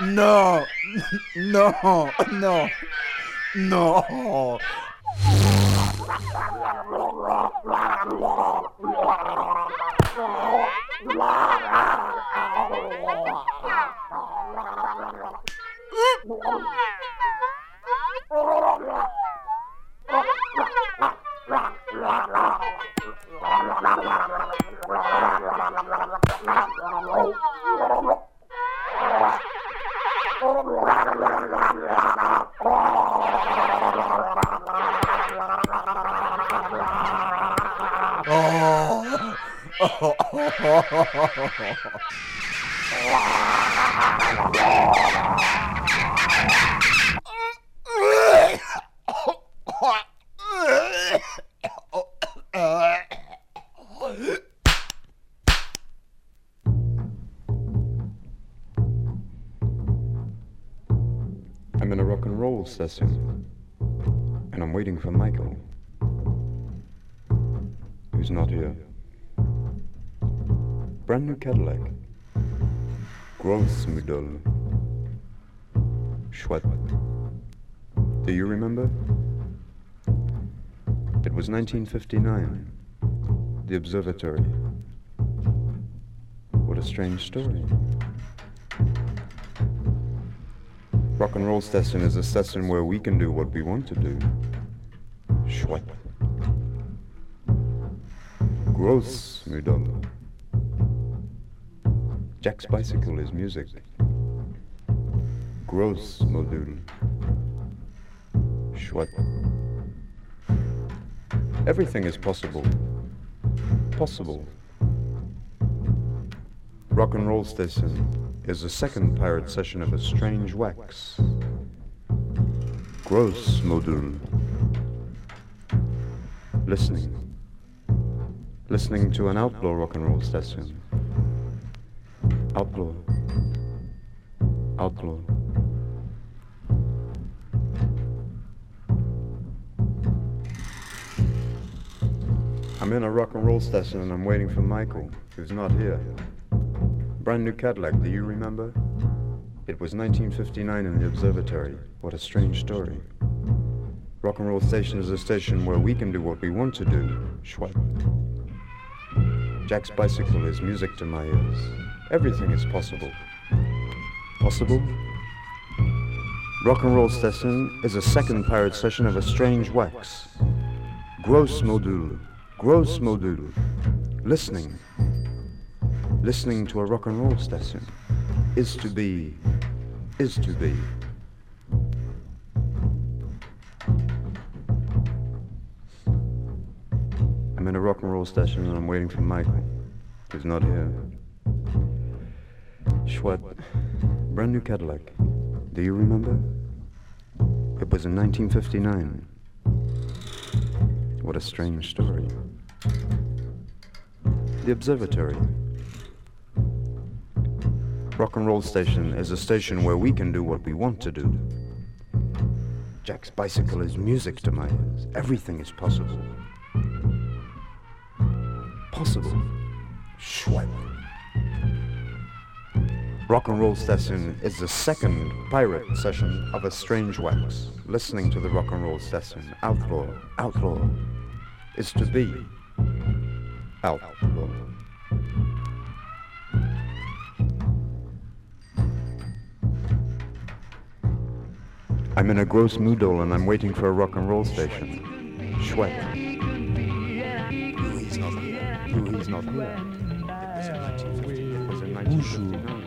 No, no, no, no. I'm in a rock and roll session, and I'm waiting for Michael, who's not here. Brand new Cadillac. Grossmüdel. Chouette. Do you remember? It was 1959. The observatory. What a strange story. Rock and roll session is a session where we can do what we want to do. Chouette. Grossmüdel. Jack's bicycle is music. Gross module. Chouette. Everything is possible. Possible. Rock and roll station is the second pirate session of a strange wax. Gross module. Listening. Listening to an outlaw rock and roll station. Outlaw. Outlaw. I'm in a rock and roll station and I'm waiting for Michael, who's not here. Brand new Cadillac, do you remember? It was 1959 in the observatory. What a strange story. Rock and roll station is a station where we can do what we want to do. Schwab. Jack's bicycle is music to my ears. Everything is possible. Possible? Rock and roll session is a second pirate session of a strange wax. Gross module. Gross module. Listening. Listening to a rock and roll station is to be, is to be. I'm in a rock and roll station and I'm waiting for Michael. He's not here. Schwat, brand new Cadillac. Do you remember? It was in 1959. What a strange story. The Observatory. Rock and Roll Station is a station where we can do what we want to do. Jack's bicycle is music to my ears. Everything is possible. Possible. Schweip. Rock and Roll Session is the second pirate session of a strange wax. Listening to the rock and roll session, outlaw, outlaw, is to be outlaw. I'm in a gross moodle and I'm waiting for a rock and roll station. Schwepp. Louis not here. Louis not here. It was in 1950. It was in Bonjour.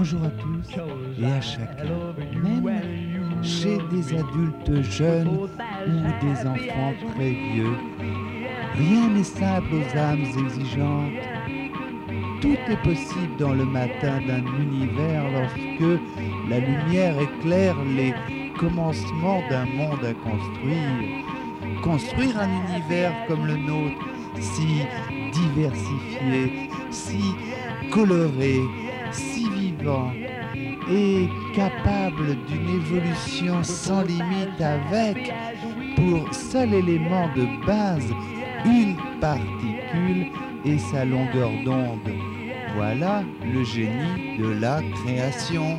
1959. Bonjour à tous et à chacun, même chez des adultes jeunes ou des enfants très vieux. Rien n'est simple aux âmes exigeantes. Tout est possible dans le matin d'un univers lorsque la lumière éclaire les commencements d'un monde à construire. Construire un univers comme le nôtre, si diversifié, si coloré, et capable d'une évolution sans limite avec pour seul élément de base une particule et sa longueur d'onde. Voilà le génie de la création.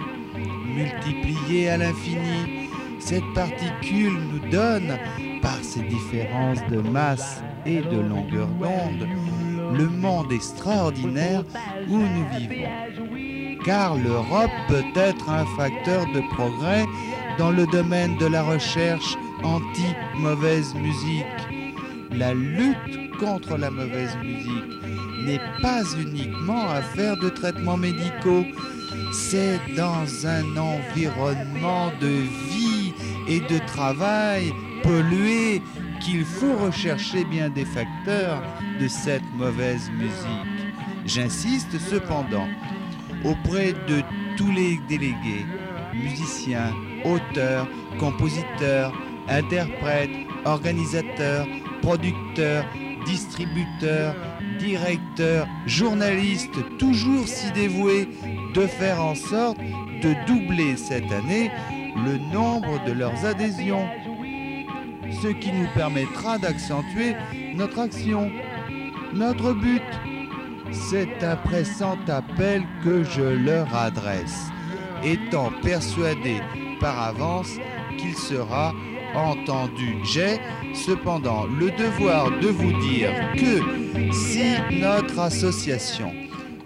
Multiplié à l'infini, cette particule nous donne, par ses différences de masse et de longueur d'onde, le monde extraordinaire où nous vivons. Car l'Europe peut être un facteur de progrès dans le domaine de la recherche anti-mauvaise musique. La lutte contre la mauvaise musique n'est pas uniquement affaire de traitements médicaux, c'est dans un environnement de vie et de travail pollué qu'il faut rechercher bien des facteurs de cette mauvaise musique. J'insiste cependant auprès de tous les délégués, musiciens, auteurs, compositeurs, interprètes, organisateurs, producteurs, distributeurs, directeurs, journalistes, toujours si dévoués, de faire en sorte de doubler cette année le nombre de leurs adhésions ce qui nous permettra d'accentuer notre action. Notre but, c'est un pressant appel que je leur adresse, étant persuadé par avance qu'il sera entendu. J'ai cependant le devoir de vous dire que si notre association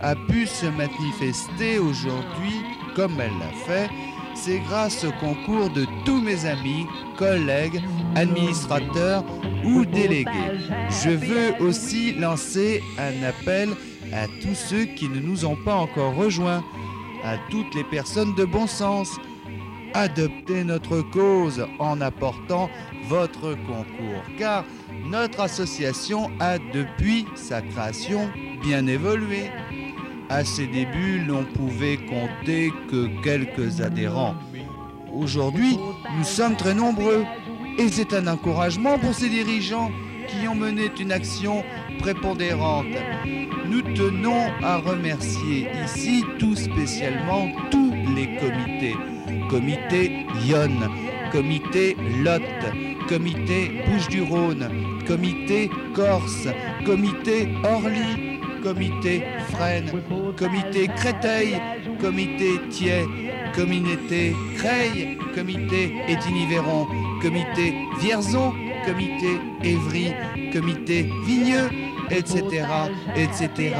a pu se manifester aujourd'hui comme elle l'a fait, c'est grâce au concours de tous mes amis, collègues, administrateurs ou délégués. Je veux aussi lancer un appel à tous ceux qui ne nous ont pas encore rejoints, à toutes les personnes de bon sens. Adoptez notre cause en apportant votre concours, car notre association a depuis sa création bien évolué. À ses débuts, l'on pouvait compter que quelques adhérents. Aujourd'hui, nous sommes très nombreux et c'est un encouragement pour ces dirigeants qui ont mené une action prépondérante. Nous tenons à remercier ici tout spécialement tous les comités. Comité Yonne, comité Lot, comité Bouches-du-Rhône, comité Corse, comité Orly, comité Fresnes, comité Créteil, comité Thiers, comité Creil, comité Étigny-Véron, comité Vierzon, comité Évry, comité Vigneux, etc., etc.,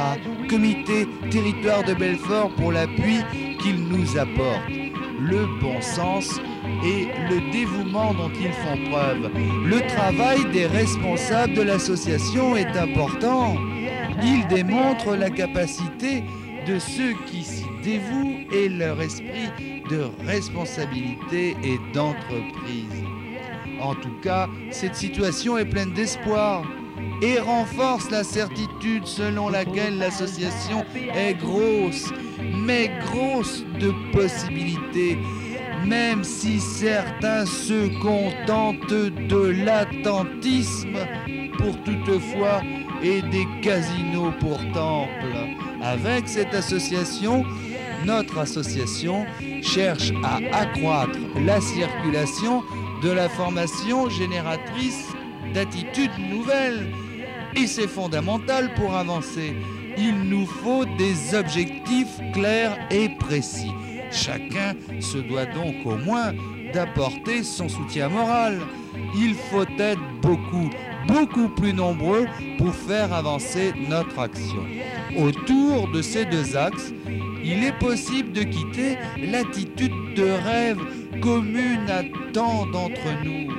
comité Territoire de Belfort pour l'appui qu'il nous apporte, le bon sens et le dévouement dont ils font preuve. Le travail des responsables de l'association est important. Il démontre la capacité de ceux qui s'y dévouent et leur esprit de responsabilité et d'entreprise. En tout cas, cette situation est pleine d'espoir et renforce la certitude selon laquelle l'association est grosse, mais grosse de possibilités, même si certains se contentent de l'attentisme pour toutefois et des casinos pour temple. Avec cette association, notre association cherche à accroître la circulation de la formation génératrice d'attitudes nouvelles. Et c'est fondamental pour avancer. Il nous faut des objectifs clairs et précis. Chacun se doit donc au moins d'apporter son soutien moral. Il faut être beaucoup, beaucoup plus nombreux pour faire avancer notre action. Autour de ces deux axes, il est possible de quitter l'attitude de rêve commune à tant d'entre nous.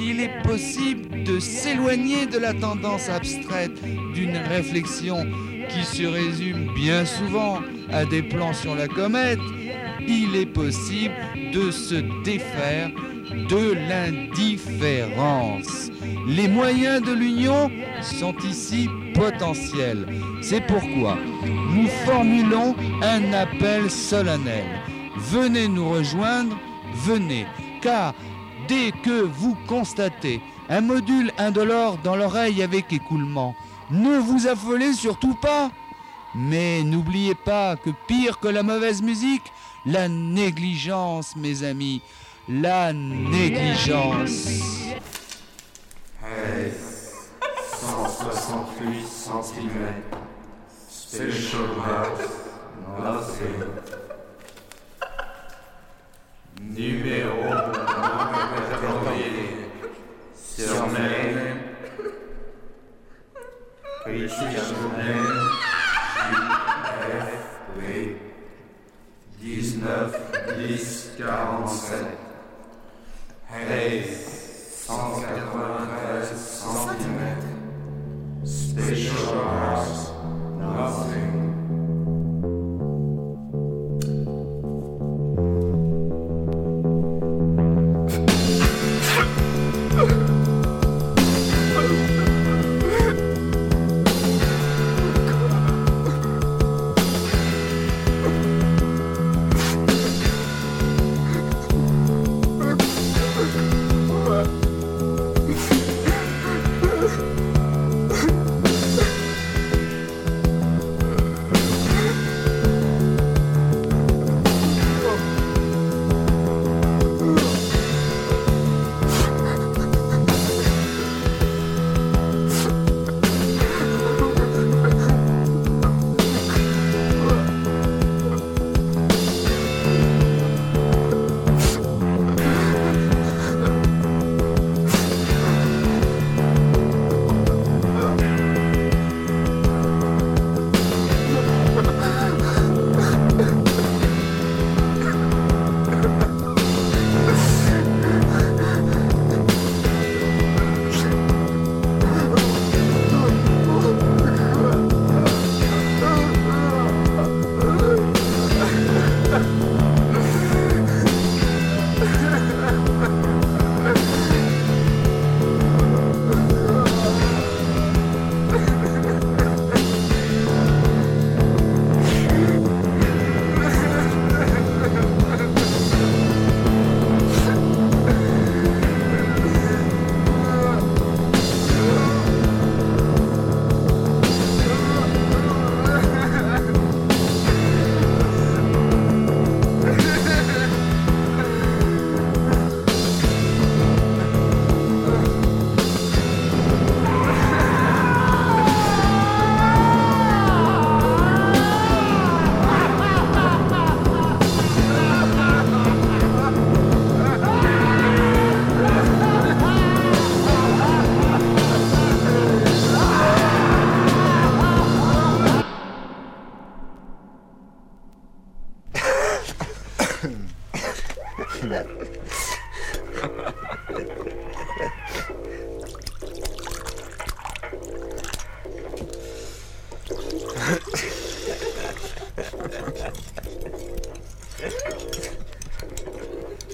Il est possible de s'éloigner de la tendance abstraite d'une réflexion qui se résume bien souvent à des plans sur la comète. Il est possible de se défaire de l'indifférence. Les moyens de l'union sont ici potentiels. C'est pourquoi nous formulons un appel solennel. Venez nous rejoindre, venez, car dès que vous constatez un module indolore dans l'oreille avec écoulement, ne vous affolez surtout pas. Mais n'oubliez pas que pire que la mauvaise musique, la négligence, mes amis, la négligence. 168 cm. Special house, nothing. Numéro. Surnom. Christian JFP. 19 10 47. Hayes.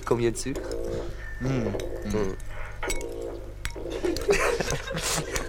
Combien de sucre hmm. hmm. hmm.